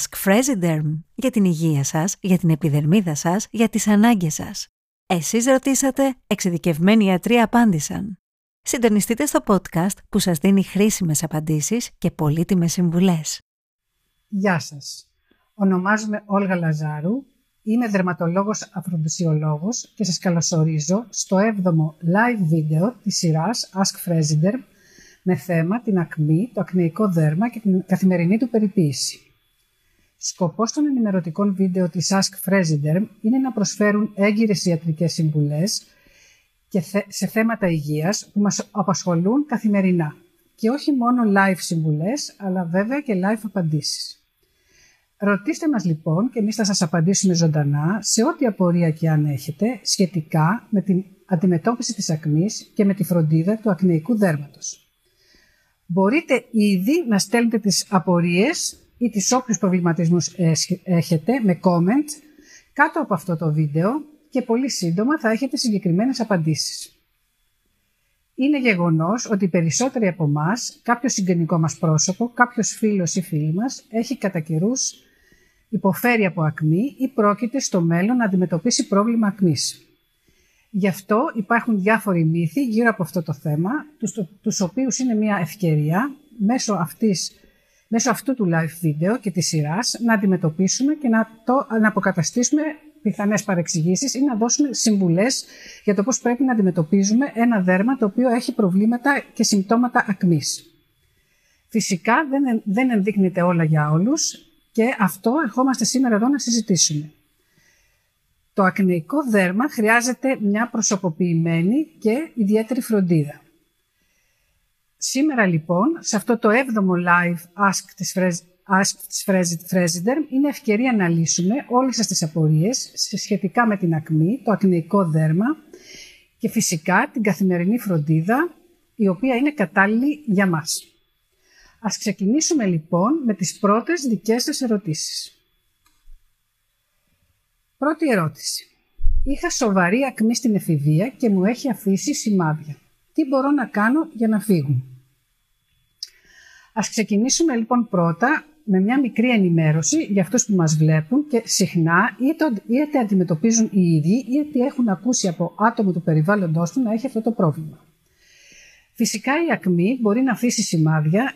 Ask Fresiderm για την υγεία σας, για την επιδερμίδα σας, για τις ανάγκες σας. Εσείς ρωτήσατε, εξειδικευμένοι ιατροί απάντησαν. Συντονιστείτε στο podcast που σας δίνει χρήσιμες απαντήσεις και πολύτιμες συμβουλές. Γεια σας. Ονομάζομαι Όλγα Λαζάρου, είμαι δερματολόγος αφροντισιολόγος και σας καλωσορίζω στο 7ο live βίντεο της σειράς Ask Fresiderm με θέμα την ακμή, το ακνεϊκό δέρμα και την καθημερινή του περιποίηση. Σκοπός των ενημερωτικών βίντεο της Ask Fresiderm είναι να προσφέρουν έγκυρες ιατρικές συμβουλές και σε θέματα υγείας που μας απασχολούν καθημερινά και όχι μόνο live συμβουλές, αλλά βέβαια και live απαντήσεις. Ρωτήστε μας λοιπόν και εμείς θα σας απαντήσουμε ζωντανά σε ό,τι απορία και αν έχετε σχετικά με την αντιμετώπιση της ακμής και με τη φροντίδα του ακνεϊκού δέρματος. Μπορείτε ήδη να στέλνετε τις απορίες ή τις όποιους προβληματισμούς έχετε με comment κάτω από αυτό το βίντεο και πολύ σύντομα θα έχετε συγκεκριμένες απαντήσεις. Είναι γεγονός ότι περισσότεροι από εμάς, κάποιο συγγενικό μας πρόσωπο, κάποιος φίλος ή φίλη μας έχει κατά καιρούς υποφέρει από ακμή ή πρόκειται στο μέλλον να αντιμετωπίσει πρόβλημα ακμής. Γι' αυτό υπάρχουν διάφοροι μύθοι γύρω από αυτό το θέμα, τους, τους οποίους είναι μια ευκαιρία μέσω, αυτής, μέσω αυτού του live βίντεο και της σειράς να αντιμετωπίσουμε και να, το, να αποκαταστήσουμε πιθανές παρεξηγήσεις ή να δώσουμε συμβουλές για το πώς πρέπει να αντιμετωπίζουμε ένα δέρμα το οποίο έχει προβλήματα και συμπτώματα ακμής. Φυσικά δεν, δεν ενδείκνυται όλα για όλους και αυτό ερχόμαστε σήμερα εδώ να συζητήσουμε. Το ακνεϊκό δέρμα χρειάζεται μια προσωποποιημένη και ιδιαίτερη φροντίδα. Σήμερα λοιπόν, σε αυτό το 7ο live Ask της, Ask είναι ευκαιρία να λύσουμε όλες σας τις απορίες σχετικά με την ακμή, το ακνεϊκό δέρμα και φυσικά την καθημερινή φροντίδα η οποία είναι κατάλληλη για μας. Ας ξεκινήσουμε λοιπόν με τις πρώτες δικές σας ερωτήσεις. Πρώτη ερώτηση. Είχα σοβαρή ακμή στην εφηβεία και μου έχει αφήσει σημάδια. Τι μπορώ να κάνω για να φύγουν. Ας ξεκινήσουμε λοιπόν πρώτα με μια μικρή ενημέρωση για αυτούς που μας βλέπουν και συχνά είτε, είτε αντιμετωπίζουν οι ίδιοι είτε έχουν ακούσει από άτομο του περιβάλλοντος του να έχει αυτό το πρόβλημα. Φυσικά η ακμή μπορεί να αφήσει σημάδια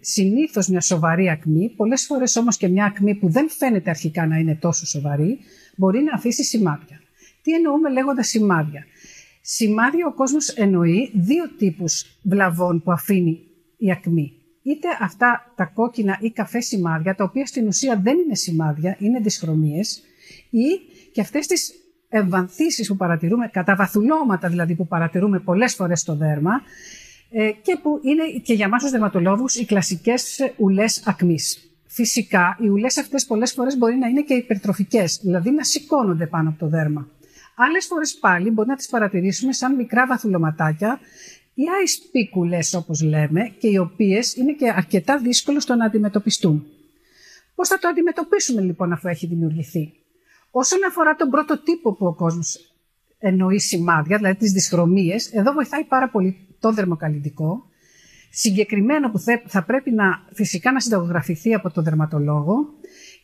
συνήθως μια σοβαρή ακμή, πολλές φορές όμως και μια ακμή που δεν φαίνεται αρχικά να είναι τόσο σοβαρή, μπορεί να αφήσει σημάδια. Τι εννοούμε λέγοντας σημάδια; Σημάδια ο κόσμος εννοεί δύο τύπους βλαβών που αφήνει η ακμή. Είτε αυτά τα κόκκινα ή καφέ σημάδια, τα οποία στην ουσία δεν είναι σημάδια, είναι δυσχρωμίες, ή και αυτές τις εμβανθήσεις που παρατηρούμε, βαθουλώματα δηλαδή που παρατηρούμε πολλές φορές στο δέρμα, ε, και που είναι και για μας τους δερματολόγους οι κλασικές ουλές ακμής. Φυσικά, οι ουλές αυτές πολλές φορές μπορεί να είναι και υπερτροφικές, δηλαδή να σηκώνονται πάνω από το δέρμα. Άλλες φορές πάλι μπορεί να τις παρατηρήσουμε σαν μικρά βαθουλωματάκια ή αϊσπίκουλες όπως λέμε και οι οποίες είναι και αρκετά δύσκολο στο να αντιμετωπιστούν. Πώς θα το αντιμετωπίσουμε λοιπόν αφού έχει δημιουργηθεί; Όσον αφορά τον πρώτο τύπο που ο κόσμος εννοεί σημάδια, δηλαδή τις δυσχρωμίες, εδώ βοηθάει πάρα πολύ το δερμοκαλλιντικό, συγκεκριμένο που θα πρέπει να, φυσικά να συνταγογραφηθεί από τον δερματολόγο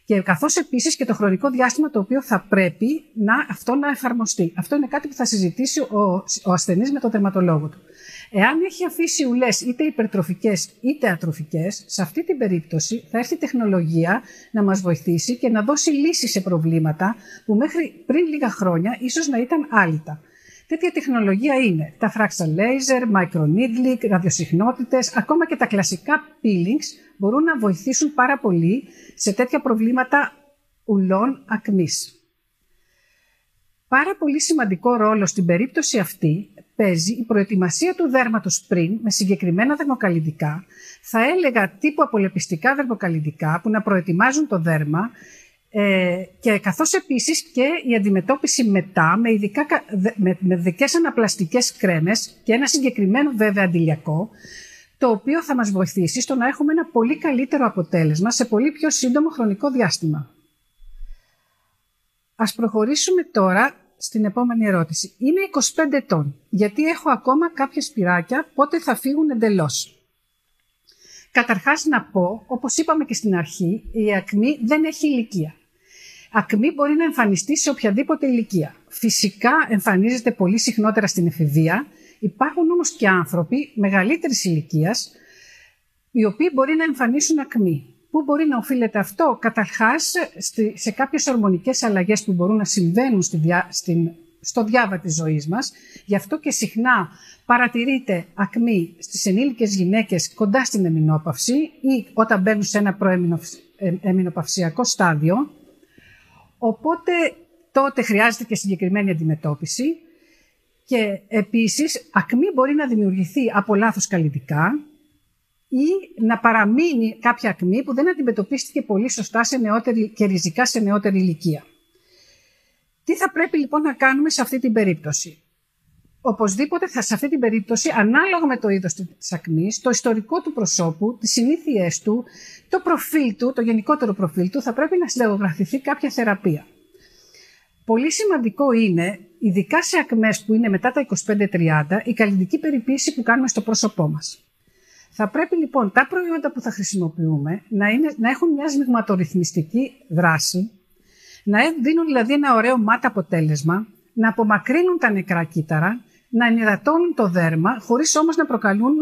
και καθώς επίσης και το χρονικό διάστημα το οποίο θα πρέπει να, αυτό να εφαρμοστεί. Αυτό είναι κάτι που θα συζητήσει ο, ο ασθενής με τον δερματολόγο του. Εάν έχει αφήσει ουλές είτε υπερτροφικές είτε ατροφικές, σε αυτή την περίπτωση θα έρθει η τεχνολογία να μας βοηθήσει και να δώσει λύσεις σε προβλήματα που μέχρι πριν λίγα χρόνια ίσως να ήταν άλυτα. Τέτοια τεχνολογία είναι τα fractal laser, microneedling, ραδιοσυχνότητες, ακόμα και τα κλασικά peelings μπορούν να βοηθήσουν πάρα πολύ σε τέτοια προβλήματα ουλών ακμής. Πάρα πολύ σημαντικό ρόλο στην περίπτωση αυτή παίζει η προετοιμασία του δέρματος πριν με συγκεκριμένα δερμοκαλλιντικά, θα έλεγα τύπου απολεπιστικά δερμοκαλλιντικά που να προετοιμάζουν το δέρμα ε, και καθώς επίσης και η αντιμετώπιση μετά με, ειδικά, με, με δικές αναπλαστικές κρέμες και ένα συγκεκριμένο βέβαια αντιλιακό το οποίο θα μας βοηθήσει στο να έχουμε ένα πολύ καλύτερο αποτέλεσμα σε πολύ πιο σύντομο χρονικό διάστημα. Ας προχωρήσουμε τώρα στην επόμενη ερώτηση. Είμαι 25 ετών, γιατί έχω ακόμα κάποια σπυράκια, πότε θα φύγουν εντελώς; Καταρχάς να πω, όπως είπαμε και στην αρχή, η ακμή δεν έχει ηλικία. Ακμή μπορεί να εμφανιστεί σε οποιαδήποτε ηλικία. Φυσικά εμφανίζεται πολύ συχνότερα στην εφηβεία. Υπάρχουν όμως και άνθρωποι μεγαλύτερης ηλικίας, οι οποίοι μπορεί να εμφανίσουν ακμή. Πού μπορεί να οφείλεται αυτό, καταρχάς σε κάποιες ορμονικές αλλαγές που μπορούν να συμβαίνουν στη στην στο διάβα της ζωής μας. Γι' αυτό και συχνά παρατηρείται ακμή στις ενήλικες γυναίκες κοντά στην εμινόπαυση ή όταν μπαίνουν σε ένα προεμινοπαυσιακό στάδιο. Οπότε τότε χρειάζεται και συγκεκριμένη αντιμετώπιση. Και επίσης ακμή μπορεί να δημιουργηθεί από λάθος καλλιτικά ή να παραμείνει κάποια ακμή που δεν αντιμετωπίστηκε πολύ σωστά σε νεότερη, και ριζικά σε νεότερη ηλικία. Τι θα πρέπει λοιπόν να κάνουμε σε αυτή την περίπτωση; Οπωσδήποτε θα σε αυτή την περίπτωση, ανάλογα με το είδος της ακμής, το ιστορικό του προσώπου, τις συνήθειές του, το προφίλ του, το γενικότερο προφίλ του, θα πρέπει να συνταγογραφηθεί κάποια θεραπεία. Πολύ σημαντικό είναι, ειδικά σε ακμές που είναι μετά τα 25-30, η καλλιτική περιποίηση που κάνουμε στο πρόσωπό μας. Θα πρέπει λοιπόν τα προϊόντα που θα χρησιμοποιούμε να, είναι, να έχουν μια σμιγματορυθμιστική δράση, να δίνουν δηλαδή ένα ωραίο μάτα αποτέλεσμα, να απομακρύνουν τα νεκρά κύτταρα, να ενυδατώνουν το δέρμα, χωρίς όμως να προκαλούν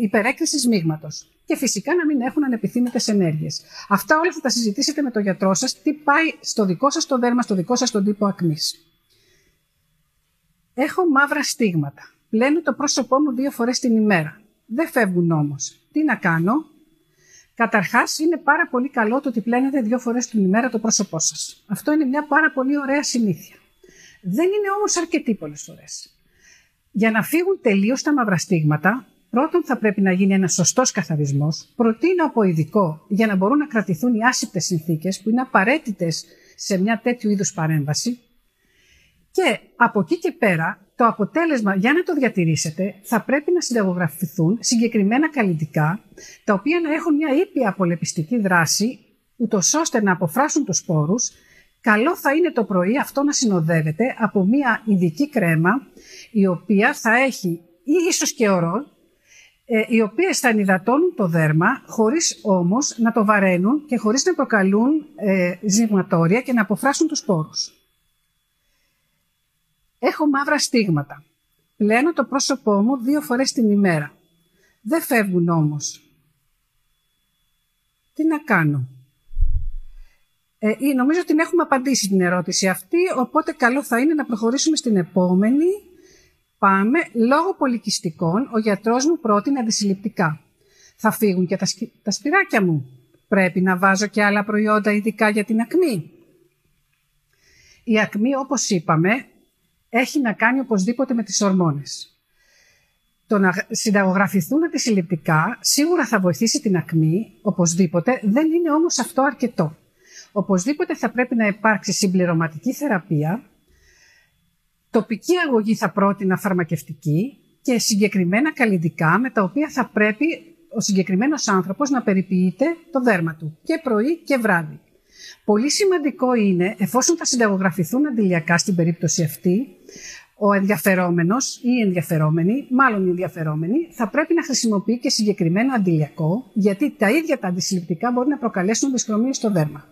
υπερέκριση σμίγματος. Και φυσικά να μην έχουν ανεπιθύμητες ενέργειες. Αυτά όλα θα τα συζητήσετε με τον γιατρό σας, τι πάει στο δικό σας το δέρμα, στο δικό σας τον τύπο ακμής. Έχω μαύρα στίγματα. Πλένω το πρόσωπό μου δύο φορές την ημέρα. Δεν φεύγουν όμως. Τι να κάνω, Καταρχάς, είναι πάρα πολύ καλό το ότι πλένετε δύο φορές την ημέρα το πρόσωπό σας. Αυτό είναι μια πάρα πολύ ωραία συνήθεια. Δεν είναι όμως αρκετή πολλές φορές. Για να φύγουν τελείως τα μαύρα στίγματα, πρώτον θα πρέπει να γίνει ένας σωστός καθαρισμός. Προτείνω από ειδικό για να μπορούν να κρατηθούν οι άσυπτες συνθήκες που είναι απαραίτητες σε μια τέτοιου είδους παρέμβαση. Και από εκεί και πέρα το αποτέλεσμα για να το διατηρήσετε θα πρέπει να συνταγογραφηθούν συγκεκριμένα καλλιτικά τα οποία να έχουν μια ήπια απολεπιστική δράση ούτως ώστε να αποφράσουν τους σπόρους καλό θα είναι το πρωί αυτό να συνοδεύεται από μια ειδική κρέμα η οποία θα έχει ή ίσως και ορό ε, οι οποίες θα ενυδατώνουν το δέρμα χωρίς όμως να το βαραίνουν και χωρίς να προκαλούν ε, ζυγματόρια και να αποφράσουν τους σπόρους. Έχω μαύρα στίγματα. Πλένω το πρόσωπό μου δύο φορές την ημέρα. Δεν φεύγουν όμως. Τι να κάνω; Ε, νομίζω ότι την έχουμε απαντήσει την ερώτηση αυτή, οπότε καλό θα είναι να προχωρήσουμε στην επόμενη. Πάμε. Λόγω πολικιστικών, ο γιατρός μου πρότεινε αντισυλληπτικά. Θα φύγουν και τα, τα σπυράκια μου. Πρέπει να βάζω και άλλα προϊόντα ειδικά για την ακμή. Η ακμή, όπως είπαμε, έχει να κάνει οπωσδήποτε με τις ορμόνες. Το να συνταγογραφηθούν αντισυλληπτικά σίγουρα θα βοηθήσει την ακμή, οπωσδήποτε, δεν είναι όμως αυτό αρκετό. Οπωσδήποτε θα πρέπει να υπάρξει συμπληρωματική θεραπεία, τοπική αγωγή θα πρότεινα φαρμακευτική και συγκεκριμένα καλλιτικά με τα οποία θα πρέπει ο συγκεκριμένος άνθρωπος να περιποιείται το δέρμα του και πρωί και βράδυ. Πολύ σημαντικό είναι, εφόσον θα συνταγογραφηθούν αντιλιακά στην περίπτωση αυτή, ο ενδιαφερόμενος ή η ενδιαφερόμενη, μάλλον οι ενδιαφερόμενοι, θα πρέπει να χρησιμοποιεί και συγκεκριμένο αντιλιακό, γιατί τα ίδια τα αντισυλληπτικά μπορεί να προκαλέσουν δυσκρομίε στο δέρμα.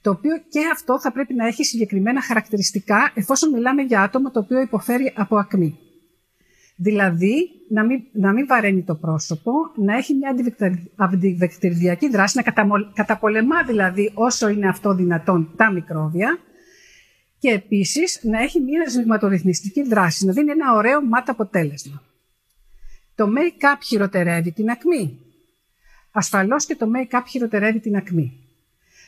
Το οποίο και αυτό θα πρέπει να έχει συγκεκριμένα χαρακτηριστικά, εφόσον μιλάμε για άτομο το οποίο υποφέρει από ακμή. Δηλαδή, να μην, να μην βαραίνει το πρόσωπο, να έχει μια αντιβεκτηριδιακή δράση, να καταπολεμά δηλαδή όσο είναι αυτό δυνατόν τα μικρόβια και επίσης να έχει μια σμιγματορυθμιστική δράση, να δίνει ένα ωραίο μάτα αποτέλεσμα. Το make-up χειροτερεύει την ακμή. Ασφαλώς και το make-up χειροτερεύει την ακμή.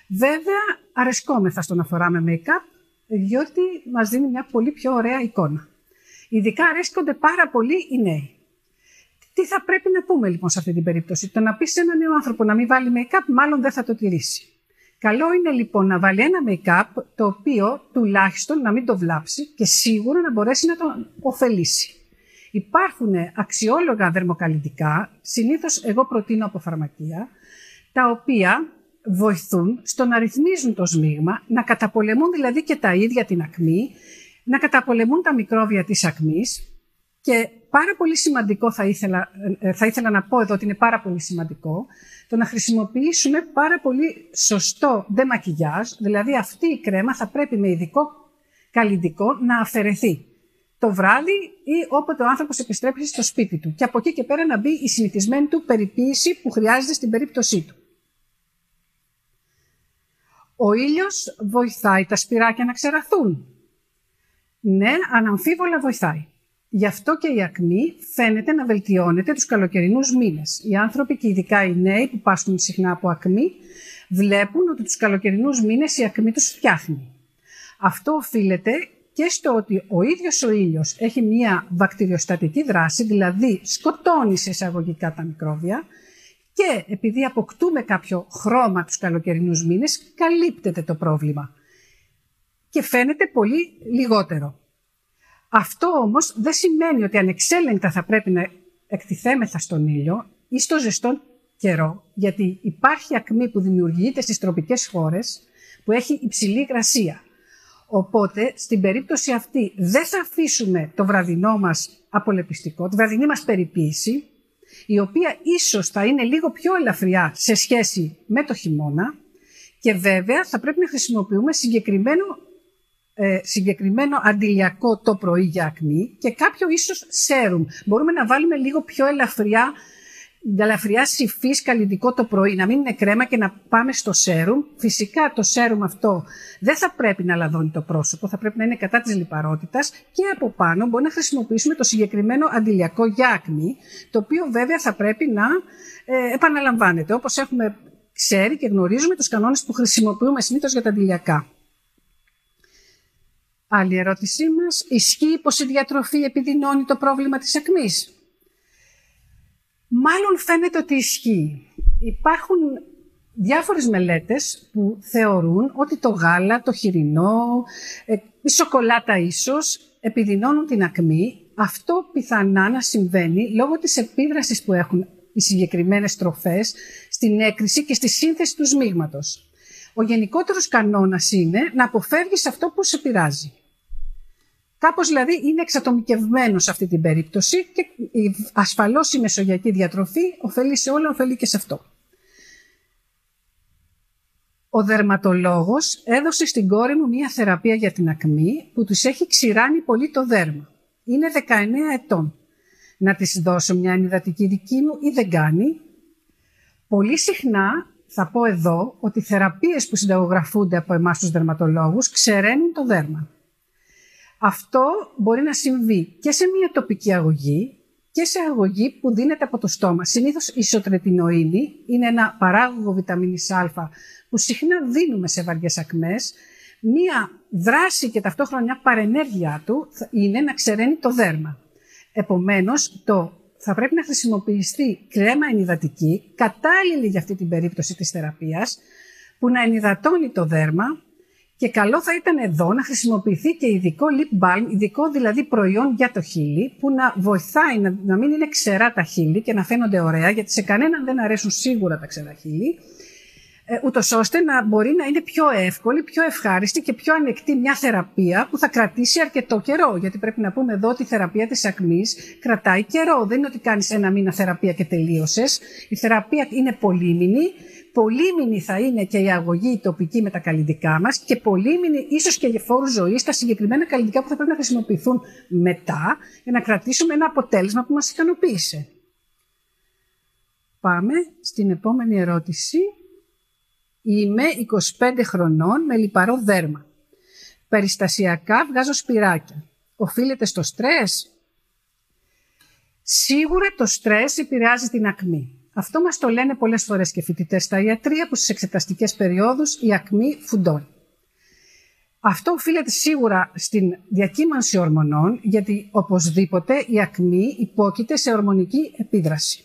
Βέβαια, αρεσκόμεθα στο να φοράμε make-up, διότι μας δίνει μια πολύ πιο ωραία εικόνα. Ειδικά αρέσκονται πάρα πολύ οι νέοι. Τι θα πρέπει να πούμε λοιπόν σε αυτή την περίπτωση; Το να πεις σε έναν νέο άνθρωπο να μην βάλει make-up, μάλλον δεν θα το τηρήσει. Καλό είναι λοιπόν να βάλει ένα make-up το οποίο τουλάχιστον να μην το βλάψει και σίγουρα να μπορέσει να τον ωφελήσει. Υπάρχουν αξιόλογα δερμοκαλλιτικά, συνήθως εγώ προτείνω από φαρμακεία, τα οποία βοηθούν στο να ρυθμίζουν το σμίγμα, να καταπολεμούν δηλαδή και τα ίδια την ακμή να καταπολεμούν τα μικρόβια της ακμής και πάρα πολύ σημαντικό, θα ήθελα, ε, θα ήθελα να πω εδώ ότι είναι πάρα πολύ σημαντικό, το να χρησιμοποιήσουμε πάρα πολύ σωστό ντεμακιγιάζ, δηλαδή αυτή η κρέμα θα πρέπει με ειδικό καλλιντικό να αφαιρεθεί το βράδυ ή όποτε ο άνθρωπος επιστρέψει στο σπίτι του και από εκεί και πέρα να μπει η συνηθισμένη του περιποίηση που χρειάζεται στην περίπτωσή του. Ο ήλιος βοηθάει τα σπυράκια να ξεραθούν. Ναι, αναμφίβολα βοηθάει. Γι' αυτό και η ακμή φαίνεται να βελτιώνεται τους καλοκαιρινούς μήνες. Οι άνθρωποι και ειδικά οι νέοι που πάσχουν συχνά από ακμή βλέπουν ότι τους καλοκαιρινούς μήνες η ακμή τους φτιάχνει. Αυτό οφείλεται και στο ότι ο ίδιος ο ήλιος έχει μια βακτηριοστατική δράση, δηλαδή σκοτώνει σε εισαγωγικά τα μικρόβια και επειδή αποκτούμε κάποιο χρώμα τους καλοκαιρινούς μήνες, καλύπτεται το πρόβλημα και φαίνεται πολύ λιγότερο. Αυτό όμως δεν σημαίνει ότι ανεξέλεγκτα θα πρέπει να εκτιθέμεθα στον ήλιο ή στο ζεστό καιρό, γιατί υπάρχει ακμή που δημιουργείται στις τροπικές χώρες που έχει υψηλή υγρασία. Οπότε, στην περίπτωση αυτή, δεν θα αφήσουμε το βραδινό μας απολεπιστικό, τη βραδινή μας περιποίηση, η οποία ίσως θα είναι λίγο πιο ελαφριά σε σχέση με το χειμώνα και βέβαια θα πρέπει να χρησιμοποιούμε συγκεκριμένο, ε, συγκεκριμένο αντιλιακό το πρωί για ακμή και κάποιο ίσως σέρουμ. Μπορούμε να βάλουμε λίγο πιο ελαφριά ελαφριά υφή καλλιτικό το πρωί, να μην είναι κρέμα και να πάμε στο σέρουμ. Φυσικά το σέρουμ αυτό δεν θα πρέπει να λαδώνει το πρόσωπο, θα πρέπει να είναι κατά της λιπαρότητας και από πάνω μπορεί να χρησιμοποιήσουμε το συγκεκριμένο αντιλιακό για ακμή, το οποίο βέβαια θα πρέπει να ε, επαναλαμβάνεται, όπως έχουμε ξέρει και γνωρίζουμε τους κανόνες που χρησιμοποιούμε συνήθως για τα αντιλιακά. Άλλη ερώτησή μας. Ισχύει πως η διατροφή επιδεινώνει το πρόβλημα της ακμής; Μάλλον φαίνεται ότι ισχύει. Υπάρχουν διάφορες μελέτες που θεωρούν ότι το γάλα, το χοιρινό, ε, η σοκολάτα ίσως επιδεινώνουν την ακμή. Αυτό πιθανά να συμβαίνει λόγω της επίδρασης που έχουν οι συγκεκριμένες τροφές στην έκρηση και στη σύνθεση του σμίγματος. Ο γενικότερος κανόνας είναι να αποφεύγεις αυτό που σε πειράζει. Κάπως δηλαδή είναι εξατομικευμένος σε αυτή την περίπτωση και ασφαλώς η μεσογειακή διατροφή ωφελεί σε όλα, ωφελεί και σε αυτό. Ο δερματολόγος έδωσε στην κόρη μου μία θεραπεία για την ακμή που τους έχει ξηράνει πολύ το δέρμα. Είναι 19 ετών. Να της δώσω μια ενυδατική δική μου ή δεν κάνει. Πολύ συχνά θα πω εδώ ότι οι θεραπείες που συνταγογραφούνται από εμάς τους δερματολόγους ξεραίνουν το δέρμα. Αυτό μπορεί να συμβεί και σε μια τοπική αγωγή και σε αγωγή που δίνεται από το στόμα. Συνήθως η ισοτρετινοίνη είναι ένα παράγωγο βιταμίνης Α που συχνά δίνουμε σε βαριές ακμές. Μία δράση και ταυτόχρονα μια παρενέργειά του είναι να ξεραίνει το δέρμα. Επομένως, το θα πρέπει να χρησιμοποιηθεί κρέμα ενυδατική, κατάλληλη για αυτή την περίπτωση της θεραπείας, που να ενυδατώνει το δέρμα, και καλό θα ήταν εδώ να χρησιμοποιηθεί και ειδικό lip balm, ειδικό δηλαδή προϊόν για το χείλη, που να βοηθάει να, να μην είναι ξερά τα χείλη και να φαίνονται ωραία, γιατί σε κανέναν δεν αρέσουν σίγουρα τα ξερά χείλη, ε, ούτως ώστε να μπορεί να είναι πιο εύκολη, πιο ευχάριστη και πιο ανεκτή μια θεραπεία που θα κρατήσει αρκετό καιρό. Γιατί πρέπει να πούμε εδώ ότι η θεραπεία της ακμής κρατάει καιρό. Δεν είναι ότι κάνεις ένα μήνα θεραπεία και τελείωσες. Η θεραπεία είναι πολύμηνη πολύμηνη θα είναι και η αγωγή τοπική με τα καλλιτικά μας και πολύμηνη ίσως και για φόρους ζωής τα συγκεκριμένα καλλιτικά που θα πρέπει να χρησιμοποιηθούν μετά για να κρατήσουμε ένα αποτέλεσμα που μας ικανοποίησε. Πάμε στην επόμενη ερώτηση. Είμαι 25 χρονών με λιπαρό δέρμα. Περιστασιακά βγάζω σπυράκια. Οφείλεται στο στρες; Σίγουρα το στρες επηρεάζει την ακμή. Αυτό μας το λένε πολλές φορές και φοιτητές στα ιατρία που στις εξεταστικές περιόδους η ακμή φουντώνει. Αυτό οφείλεται σίγουρα στην διακύμανση ορμονών, γιατί οπωσδήποτε η ακμή υπόκειται σε ορμονική επίδραση.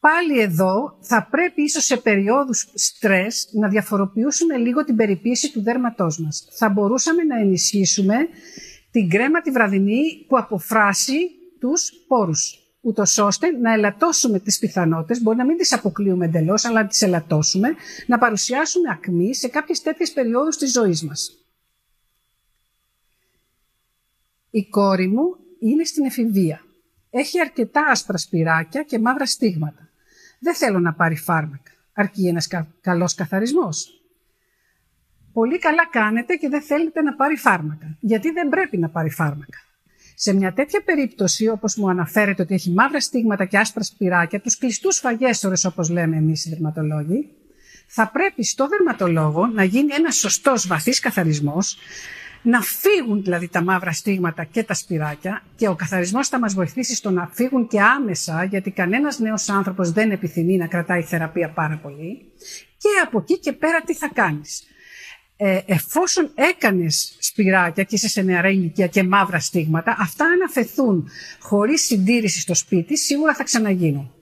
Πάλι εδώ θα πρέπει ίσως σε περιόδους στρες να διαφοροποιήσουμε λίγο την περιποίηση του δέρματός μας. Θα μπορούσαμε να ενισχύσουμε την κρέμα τη βραδινή που αποφράσει τους πόρους ούτως ώστε να ελαττώσουμε τις πιθανότητες, μπορεί να μην τις αποκλείουμε εντελώς, αλλά να τις ελαττώσουμε, να παρουσιάσουμε ακμή σε κάποιες τέτοιες περιόδους της ζωής μας. Η κόρη μου είναι στην εφηβεία. Έχει αρκετά άσπρα σπυράκια και μαύρα στίγματα. Δεν θέλω να πάρει φάρμακα. Αρκεί ένας κα... καλός καθαρισμός. Πολύ καλά κάνετε και δεν θέλετε να πάρει φάρμακα. Γιατί δεν πρέπει να πάρει φάρμακα. Σε μια τέτοια περίπτωση, όπως μου αναφέρεται ότι έχει μαύρα στίγματα και άσπρα σπυράκια, τους κλειστούς φαγέστορες όπως λέμε εμείς οι δερματολόγοι, θα πρέπει στο δερματολόγο να γίνει ένας σωστός βαθύς καθαρισμός, να φύγουν δηλαδή τα μαύρα στίγματα και τα σπυράκια και ο καθαρισμός θα μας βοηθήσει στο να φύγουν και άμεσα γιατί κανένας νέος άνθρωπος δεν επιθυμεί να κρατάει θεραπεία πάρα πολύ και από εκεί και πέρα τι θα κάνεις; Ε, εφόσον έκανες σπυράκια και είσαι σε νεαρά ηλικία και μαύρα στίγματα, αυτά αν αφαιθούν χωρίς συντήρηση στο σπίτι σίγουρα θα ξαναγίνουν.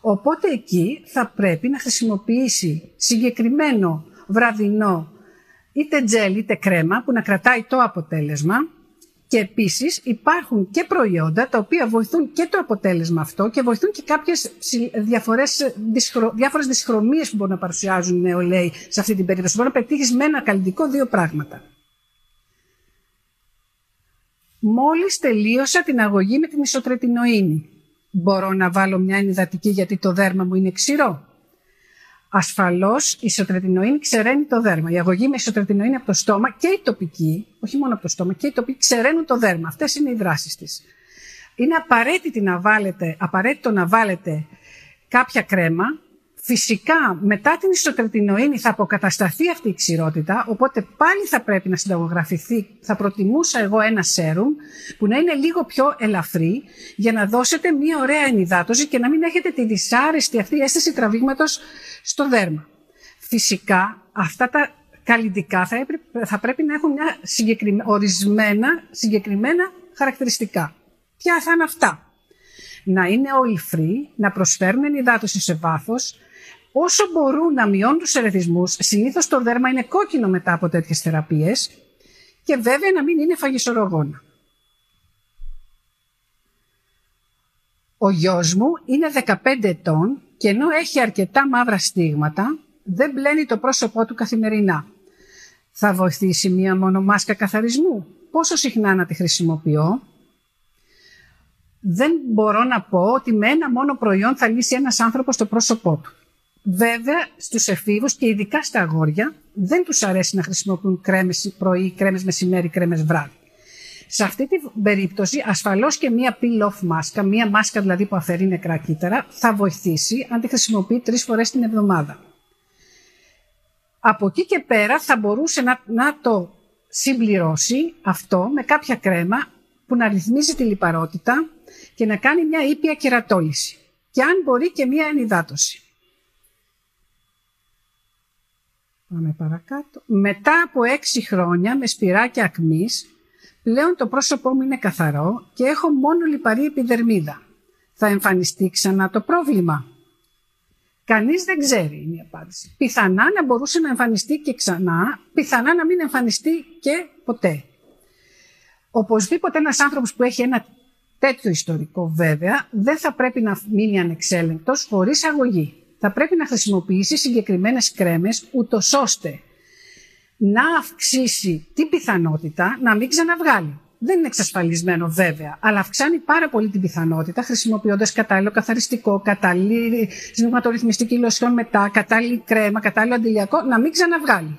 Οπότε εκεί θα πρέπει να χρησιμοποιήσει συγκεκριμένο βραδινό είτε τζέλ είτε κρέμα που να κρατάει το αποτέλεσμα και επίσης υπάρχουν και προϊόντα τα οποία βοηθούν και το αποτέλεσμα αυτό και βοηθούν και κάποιες διαφορές, διάφορες δυσχρωμίες που μπορούν να παρουσιάζουν οι νεολαίοι σε αυτή την περίπτωση. Μπορεί να πετύχεις με ένα καλλιτικό δύο πράγματα. Μόλις τελείωσα την αγωγή με την ισοτρετινοίνη. Μπορώ να βάλω μια ενυδατική γιατί το δέρμα μου είναι ξηρό. Ασφαλώς η ισοτρετινοίνη ξεραίνει το δέρμα. Η αγωγή με ισοτρετινοίνη από το στόμα και η τοπική, όχι μόνο από το στόμα, και η τοπική ξεραίνουν το δέρμα. Αυτές είναι οι δράσεις της. Είναι απαραίτητο να βάλετε, απαραίτητο να βάλετε κάποια κρέμα Φυσικά μετά την ισοτρετινοίνη θα αποκατασταθεί αυτή η ξηρότητα, οπότε πάλι θα πρέπει να συνταγογραφηθεί. Θα προτιμούσα εγώ ένα σέρουμ που να είναι λίγο πιο ελαφρύ για να δώσετε μια ωραία ενυδάτωση και να μην έχετε τη δυσάρεστη αυτή αίσθηση τραβήγματος στο δέρμα. Φυσικά αυτά τα καλλιτικά θα, θα πρέπει να έχουν μια ορισμένα συγκεκριμένα χαρακτηριστικά. Ποια θα είναι αυτά; Να είναι oil free, να προσφέρουν ενυδάτωση σε βάθος, όσο μπορούν να μειώνουν τους ερεθισμούς, συνήθως το δέρμα είναι κόκκινο μετά από τέτοιες θεραπείες και βέβαια να μην είναι φαγισορρογόνα. Ο γιος μου είναι 15 ετών και ενώ έχει αρκετά μαύρα στίγματα, δεν μπλένει το πρόσωπό του καθημερινά. Θα βοηθήσει μία μόνο μάσκα καθαρισμού; Πόσο συχνά να τη χρησιμοποιώ; Δεν μπορώ να πω ότι με ένα μόνο προϊόν θα λύσει ένας άνθρωπος το πρόσωπό του. Βέβαια, στους εφήβους και ειδικά στα αγόρια δεν τους αρέσει να χρησιμοποιούν κρέμες πρωί, κρέμες μεσημέρι, κρέμες βράδυ. Σε αυτή την περίπτωση, ασφαλώς και μία peel-off μάσκα, μία μάσκα δηλαδή που αφαιρεί νεκρά κύτταρα, θα βοηθήσει αν τη χρησιμοποιεί τρεις φορές την εβδομάδα. Από εκεί και πέρα θα μπορούσε να, να το συμπληρώσει αυτό με κάποια κρέμα που να ρυθμίζει τη λιπαρότητα και να κάνει μια ήπια κερατόληση. Και αν μπορεί και μια ενυδάτωση. Πάμε παρακάτω. Μετά από έξι χρόνια με σπυράκια ακμής, πλέον το πρόσωπό μου είναι καθαρό και έχω μόνο λιπαρή επιδερμίδα. Θα εμφανιστεί ξανά το πρόβλημα. Κανείς δεν ξέρει είναι η απάντηση. Πιθανά να μπορούσε να εμφανιστεί και ξανά, πιθανά να μην εμφανιστεί και ποτέ. Οπωσδήποτε ένας άνθρωπος που έχει ένα τέτοιο ιστορικό βέβαια δεν θα πρέπει να μείνει ανεξέλεγκτος χωρίς αγωγή θα πρέπει να χρησιμοποιήσει συγκεκριμένες κρέμες ούτως ώστε να αυξήσει την πιθανότητα να μην ξαναβγάλει. Δεν είναι εξασφαλισμένο βέβαια, αλλά αυξάνει πάρα πολύ την πιθανότητα χρησιμοποιώντας κατάλληλο καθαριστικό, κατάλληλη σμιγματορυθμιστική λοσιόν μετά, κατάλληλη κρέμα, κατάλληλο αντιλιακό, να μην ξαναβγάλει.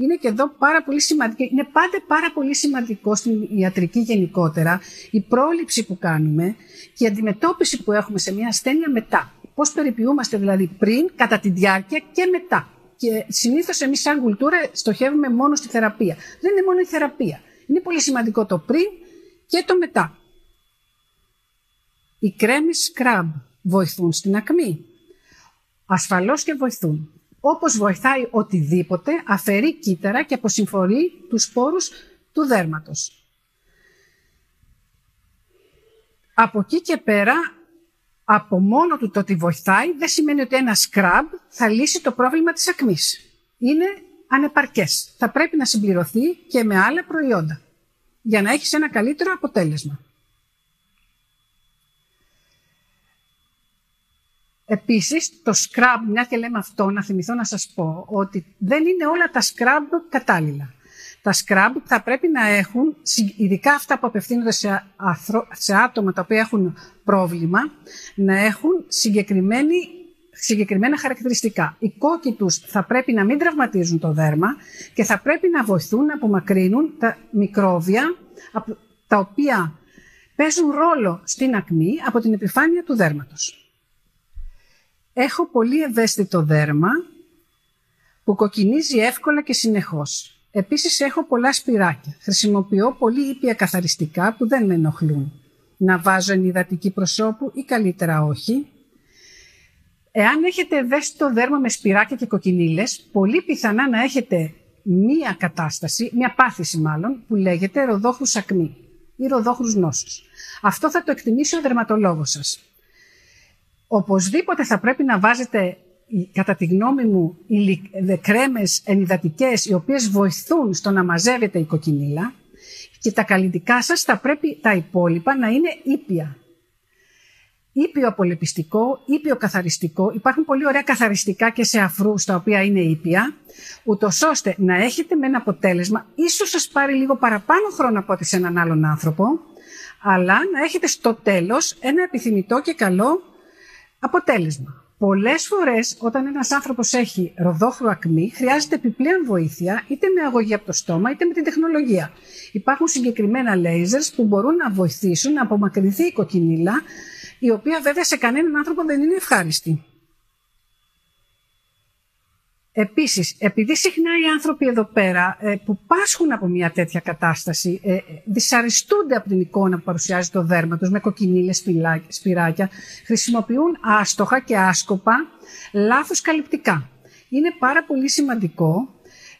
Είναι και εδώ πάρα πολύ σημαντικό. Είναι πάντα πάρα πολύ σημαντικό στην ιατρική γενικότερα η πρόληψη που κάνουμε και η αντιμετώπιση που έχουμε σε μια ασθένεια μετά. Πώς περιποιούμαστε δηλαδή πριν, κατά τη διάρκεια και μετά. Και συνήθως εμείς, σαν κουλτούρα, στοχεύουμε μόνο στη θεραπεία. Δεν είναι μόνο η θεραπεία. Είναι πολύ σημαντικό το πριν και το μετά. Οι κρέμες scrub βοηθούν στην ακμή. Ασφαλώς και βοηθούν. Όπως βοηθάει οτιδήποτε, αφαιρεί κύτταρα και αποσυμφορεί τους σπόρους του δέρματος. Από εκεί και πέρα από μόνο του το ότι βοηθάει δεν σημαίνει ότι ένα σκραμπ θα λύσει το πρόβλημα της ακμής. Είναι ανεπαρκές. Θα πρέπει να συμπληρωθεί και με άλλα προϊόντα για να έχεις ένα καλύτερο αποτέλεσμα. Επίσης, το scrub, μια και λέμε αυτό, να θυμηθώ να σας πω ότι δεν είναι όλα τα scrub κατάλληλα. Τα σκράμπ θα πρέπει να έχουν, ειδικά αυτά που απευθύνονται σε, σε άτομα τα οποία έχουν πρόβλημα, να έχουν συγκεκριμένη συγκεκριμένα χαρακτηριστικά. Οι κόκκι τους θα πρέπει να μην τραυματίζουν το δέρμα και θα πρέπει να βοηθούν να απομακρύνουν τα μικρόβια τα οποία παίζουν ρόλο στην ακμή από την επιφάνεια του δέρματος. Έχω πολύ ευαίσθητο δέρμα που κοκκινίζει εύκολα και συνεχώς. Επίσης έχω πολλά σπυράκια. Χρησιμοποιώ πολύ ήπια καθαριστικά που δεν με ενοχλούν. Να βάζω ενυδατική προσώπου ή καλύτερα όχι. Εάν έχετε ευαίσθητο δέρμα με σπυράκια και κοκκινίλες, πολύ πιθανά να έχετε μία κατάσταση, μία πάθηση μάλλον, που λέγεται ροδόχρους ακμή ή ροδόχρους νόσους. Αυτό θα το εκτιμήσει ο δερματολόγος σας. Οπωσδήποτε θα πρέπει να βάζετε, κατά τη γνώμη μου, κρέμες ενυδατικές οι οποίες βοηθούν στο να μαζεύεται η κοκκινίλα και τα καλλιτικά σας θα πρέπει τα υπόλοιπα να είναι ήπια. Ήπιο απολεπιστικό, ήπιο καθαριστικό. Υπάρχουν πολύ ωραία καθαριστικά και σε αφρούς τα οποία είναι ήπια, ούτως ώστε να έχετε με ένα αποτέλεσμα, ίσως σας πάρει λίγο παραπάνω χρόνο από ό,τι σε έναν άλλον άνθρωπο, αλλά να έχετε στο τέλος ένα επιθυμητό και καλό αποτέλεσμα. Πολλές φορές όταν ένας άνθρωπος έχει ροδόχρο ακμή χρειάζεται επιπλέον βοήθεια είτε με αγωγή από το στόμα είτε με την τεχνολογία. Υπάρχουν συγκεκριμένα lasers που μπορούν να βοηθήσουν να απομακρυνθεί η κοκκινίλα η οποία βέβαια σε κανέναν άνθρωπο δεν είναι ευχάριστη. Επίσης, επειδή συχνά οι άνθρωποι εδώ πέρα ε, που πάσχουν από μια τέτοια κατάσταση ε, δυσαρεστούνται από την εικόνα που παρουσιάζει το δέρμα τους με κοκκινίλες σπυράκια, χρησιμοποιούν άστοχα και άσκοπα λάθος καλυπτικά. Είναι πάρα πολύ σημαντικό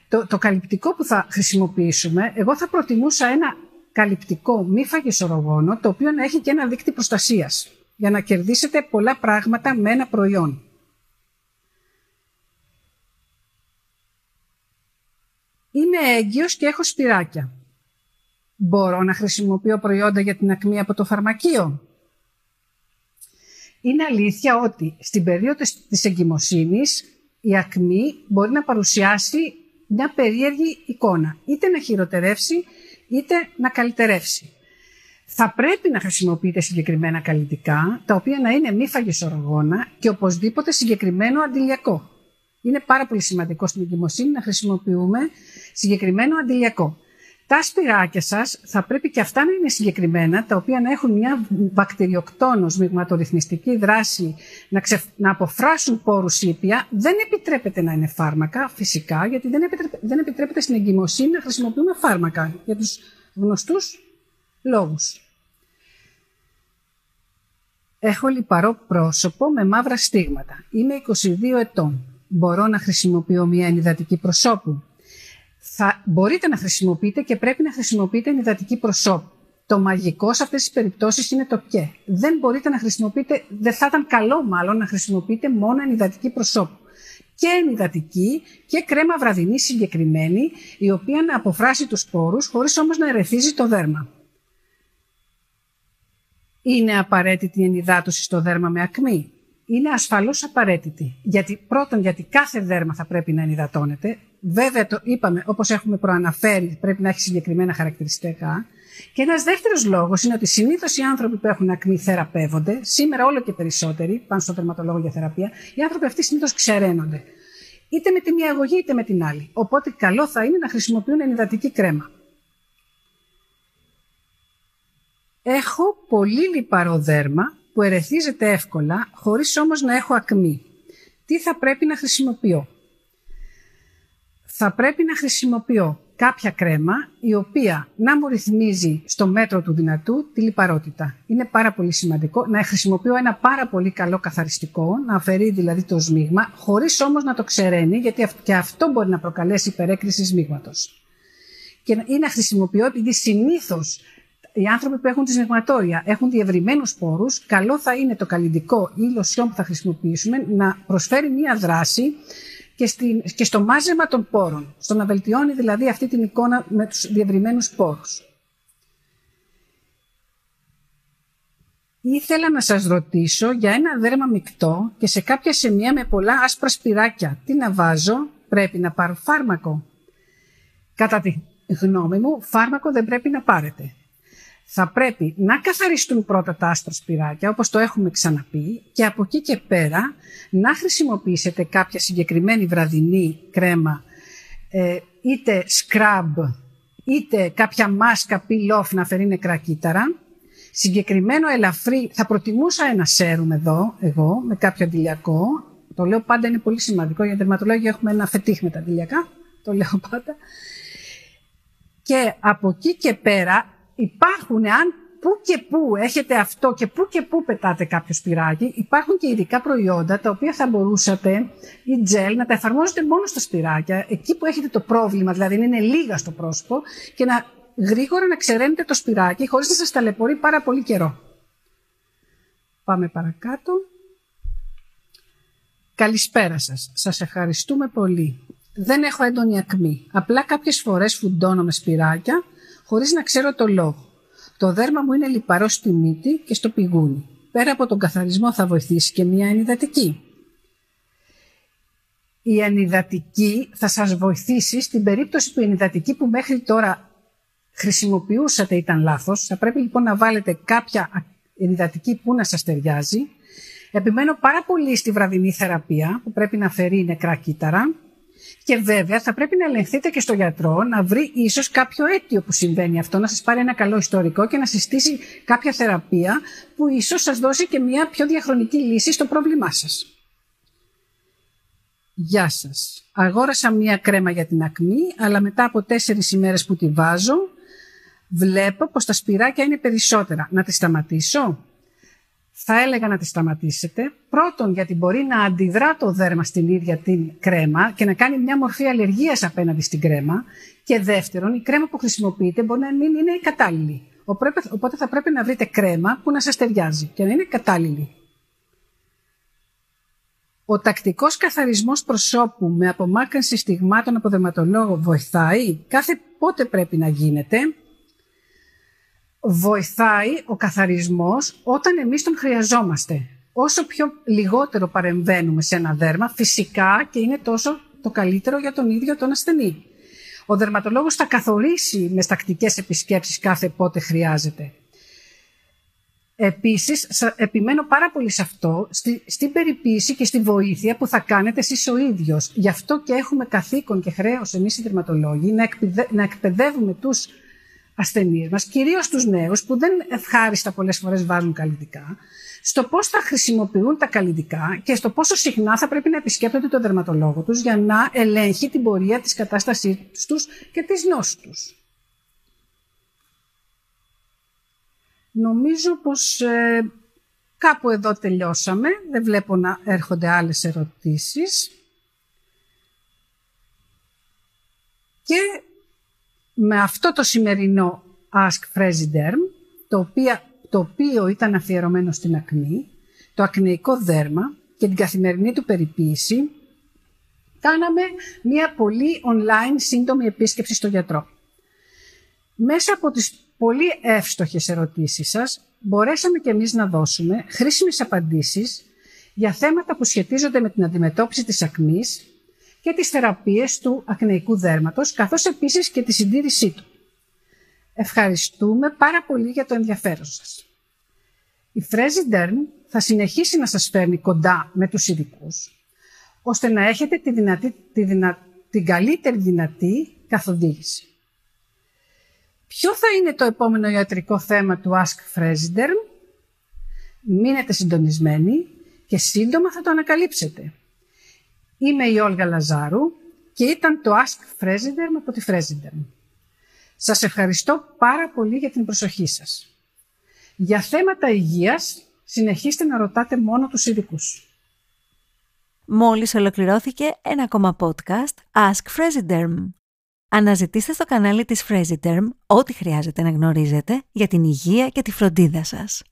το, το καλυπτικό που θα χρησιμοποιήσουμε. Εγώ θα προτιμούσα ένα καλυπτικό μη φαγισορογόνο, το οποίο να έχει και ένα δίκτυο προστασίας, για να κερδίσετε πολλά πράγματα με ένα προϊόν. Είμαι έγκυος και έχω σπυράκια. Μπορώ να χρησιμοποιώ προϊόντα για την ακμή από το φαρμακείο; Είναι αλήθεια ότι στην περίοδο της εγκυμοσύνης η ακμή μπορεί να παρουσιάσει μια περίεργη εικόνα. Είτε να χειροτερεύσει είτε να καλυτερεύσει. Θα πρέπει να χρησιμοποιείτε συγκεκριμένα καλλιτικά, τα οποία να είναι μη φαγισοργόνα και οπωσδήποτε συγκεκριμένο αντιλιακό. Είναι πάρα πολύ σημαντικό στην εγκυμοσύνη να χρησιμοποιούμε συγκεκριμένο αντιλιακό. Τα σπυράκια σας θα πρέπει και αυτά να είναι συγκεκριμένα, τα οποία να έχουν μια βακτηριοκτόνος μειγματορυθμιστική δράση, να, να αποφράσουν πόρους ήπια. Δεν επιτρέπεται να είναι φάρμακα, φυσικά, γιατί δεν, επιτρέπεται, δεν επιτρέπεται στην εγκυμοσύνη να χρησιμοποιούμε φάρμακα, για τους γνωστούς λόγους. Έχω λιπαρό πρόσωπο με μαύρα στίγματα. Είμαι 22 ετών μπορώ να χρησιμοποιώ μια ενυδατική προσώπου. Θα, μπορείτε να χρησιμοποιείτε και πρέπει να χρησιμοποιείτε ενυδατική προσώπου. Το μαγικό σε αυτές τις περιπτώσεις είναι το και. Δεν μπορείτε να χρησιμοποιείτε, δεν θα ήταν καλό μάλλον να χρησιμοποιείτε μόνο ενυδατική προσώπου. Και ενυδατική και κρέμα βραδινή συγκεκριμένη, η οποία να αποφράσει τους σπόρους χωρίς όμως να ερεθίζει το δέρμα. Είναι απαραίτητη η ενυδάτωση στο δέρμα με ακμή είναι ασφαλώς απαραίτητη. Γιατί, πρώτον, γιατί κάθε δέρμα θα πρέπει να ενυδατώνεται. Βέβαια, το είπαμε, όπως έχουμε προαναφέρει, πρέπει να έχει συγκεκριμένα χαρακτηριστικά. Και ένας δεύτερος λόγος είναι ότι συνήθως οι άνθρωποι που έχουν ακμή θεραπεύονται, σήμερα όλο και περισσότεροι, πάνε στο τερματολόγο για θεραπεία, οι άνθρωποι αυτοί συνήθως ξεραίνονται. Είτε με τη μία αγωγή είτε με την άλλη. Οπότε καλό θα είναι να χρησιμοποιούν ενυδατική κρέμα. Έχω πολύ λιπαρό δέρμα που ερεθίζεται εύκολα, χωρίς όμως να έχω ακμή. Τι θα πρέπει να χρησιμοποιώ; Θα πρέπει να χρησιμοποιώ κάποια κρέμα η οποία να μου ρυθμίζει στο μέτρο του δυνατού τη λιπαρότητα. Είναι πάρα πολύ σημαντικό να χρησιμοποιώ ένα πάρα πολύ καλό καθαριστικό, να αφαιρεί δηλαδή το σμίγμα, χωρίς όμως να το ξεραίνει, γιατί και αυτό μπορεί να προκαλέσει υπερέκριση σμίγματος. Και ή να χρησιμοποιώ, επειδή συνήθως οι άνθρωποι που έχουν τη σμιγματόρια έχουν διευρυμένους πόρους, καλό θα είναι το καλλιντικό ή λοσιόν που θα χρησιμοποιήσουμε να προσφέρει μία δράση και, στην, και στο μάζεμα των πόρων, στο να βελτιώνει δηλαδή αυτή την εικόνα με τους διευρυμένους πόρους. Ήθελα να σας ρωτήσω για ένα δέρμα μεικτό και σε κάποια σημεία με πολλά άσπρα σπυράκια. Τι να βάζω, πρέπει να πάρω φάρμακο. Κατά τη γνώμη μου, φάρμακο δεν πρέπει να πάρετε. Θα πρέπει να καθαριστούν πρώτα τα άστρα σπυράκια, όπως το έχουμε ξαναπεί, και από εκεί και πέρα να χρησιμοποιήσετε κάποια συγκεκριμένη βραδινή κρέμα, ε, είτε scrub, είτε κάποια μάσκα peel-off να φέρει νεκρά κύτταρα, συγκεκριμένο ελαφρύ, θα προτιμούσα ένα σέρουμ εδώ, εγώ, με κάποιο αντιλιακό. Το λέω πάντα είναι πολύ σημαντικό, για τερματολόγια έχουμε ένα φετίχ με τα αντιλιακά, το λέω πάντα. Και από εκεί και πέρα υπάρχουν, αν που και που έχετε αυτό και που και που πετάτε κάποιο σπυράκι, υπάρχουν και ειδικά προϊόντα τα οποία θα μπορούσατε ή τζελ να τα εφαρμόζετε μόνο στα σπυράκια, εκεί που έχετε το πρόβλημα, δηλαδή είναι λίγα στο πρόσωπο και να γρήγορα να ξεραίνετε το σπυράκι χωρίς να σας ταλαιπωρεί πάρα πολύ καιρό. Πάμε παρακάτω. Καλησπέρα σας. Σας ευχαριστούμε πολύ. Δεν έχω έντονη ακμή. Απλά κάποιες φορές φουντώνω με σπυράκια χωρίς να ξέρω το λόγο. Το δέρμα μου είναι λιπαρό στη μύτη και στο πηγούνι. Πέρα από τον καθαρισμό θα βοηθήσει και μια ενυδατική. Η ενυδατική θα σας βοηθήσει στην περίπτωση που η ενυδατική που μέχρι τώρα χρησιμοποιούσατε ήταν λάθος. Θα πρέπει λοιπόν να βάλετε κάποια ενυδατική που να σας ταιριάζει. Επιμένω πάρα πολύ στη βραδινή θεραπεία που πρέπει να φέρει νεκρά κύτταρα και βέβαια θα πρέπει να ελεγχθείτε και στο γιατρό να βρει ίσως κάποιο αίτιο που συμβαίνει αυτό, να σας πάρει ένα καλό ιστορικό και να συστήσει κάποια θεραπεία που ίσως σας δώσει και μια πιο διαχρονική λύση στο πρόβλημά σας. Γεια σας. Αγόρασα μια κρέμα για την ακμή, αλλά μετά από τέσσερις ημέρες που τη βάζω, βλέπω πως τα σπυράκια είναι περισσότερα. Να τη σταματήσω; Θα έλεγα να τη σταματήσετε. Πρώτον, γιατί μπορεί να αντιδρά το δέρμα στην ίδια την κρέμα και να κάνει μια μορφή αλλεργίας απέναντι στην κρέμα. Και δεύτερον, η κρέμα που χρησιμοποιείτε μπορεί να μην είναι η κατάλληλη. Οπότε θα πρέπει να βρείτε κρέμα που να σας ταιριάζει και να είναι κατάλληλη. Ο τακτικός καθαρισμός προσώπου με απομάκρυνση στιγμάτων από δερματολόγο βοηθάει. Κάθε πότε πρέπει να γίνεται βοηθάει ο καθαρισμός όταν εμείς τον χρειαζόμαστε. Όσο πιο λιγότερο παρεμβαίνουμε σε ένα δέρμα, φυσικά και είναι τόσο το καλύτερο για τον ίδιο τον ασθενή. Ο δερματολόγος θα καθορίσει με τακτικές επισκέψεις κάθε πότε χρειάζεται. Επίσης, επιμένω πάρα πολύ σε αυτό, στη, στην περιποίηση και στη βοήθεια που θα κάνετε εσείς ο ίδιος. Γι' αυτό και έχουμε καθήκον και χρέος εμείς οι δερματολόγοι να, να εκπαιδεύουμε τους ασθενείς μας, κυρίως τους νέους που δεν ευχάριστα πολλές φορές βάζουν καλλιτικά, στο πώς θα χρησιμοποιούν τα καλλιτικά και στο πόσο συχνά θα πρέπει να επισκέπτονται το δερματολόγο τους για να ελέγχει την πορεία της κατάστασής τους και της νόσου τους. Νομίζω πως ε, κάπου εδώ τελειώσαμε. Δεν βλέπω να έρχονται άλλες ερωτήσεις. Και με αυτό το σημερινό Ask Derm, το οποίο, το οποίο ήταν αφιερωμένο στην ακμή, το ακνεϊκό δέρμα και την καθημερινή του περιποίηση, κάναμε μια πολύ online σύντομη επίσκεψη στο γιατρό. Μέσα από τις πολύ εύστοχες ερωτήσεις σας, μπορέσαμε και εμείς να δώσουμε χρήσιμες απαντήσεις για θέματα που σχετίζονται με την αντιμετώπιση της ακμής και τις θεραπείες του ακνεϊκού δέρματος, καθώς επίσης και τη συντήρησή του. Ευχαριστούμε πάρα πολύ για το ενδιαφέρον σας. Η Frezi Derm θα συνεχίσει να σας φέρνει κοντά με τους ειδικούς, ώστε να έχετε τη δυνατή, τη την καλύτερη δυνατή καθοδήγηση. Ποιο θα είναι το επόμενο ιατρικό θέμα του Ask Frezi Derm? Μείνετε συντονισμένοι και σύντομα θα το ανακαλύψετε. Είμαι η Όλγα Λαζάρου και ήταν το Ask President από τη President. Σας ευχαριστώ πάρα πολύ για την προσοχή σας. Για θέματα υγείας, συνεχίστε να ρωτάτε μόνο τους ειδικούς. Μόλις ολοκληρώθηκε ένα ακόμα podcast Ask Fresiderm. Αναζητήστε στο κανάλι της Fresiderm ό,τι χρειάζεται να γνωρίζετε για την υγεία και τη φροντίδα σας.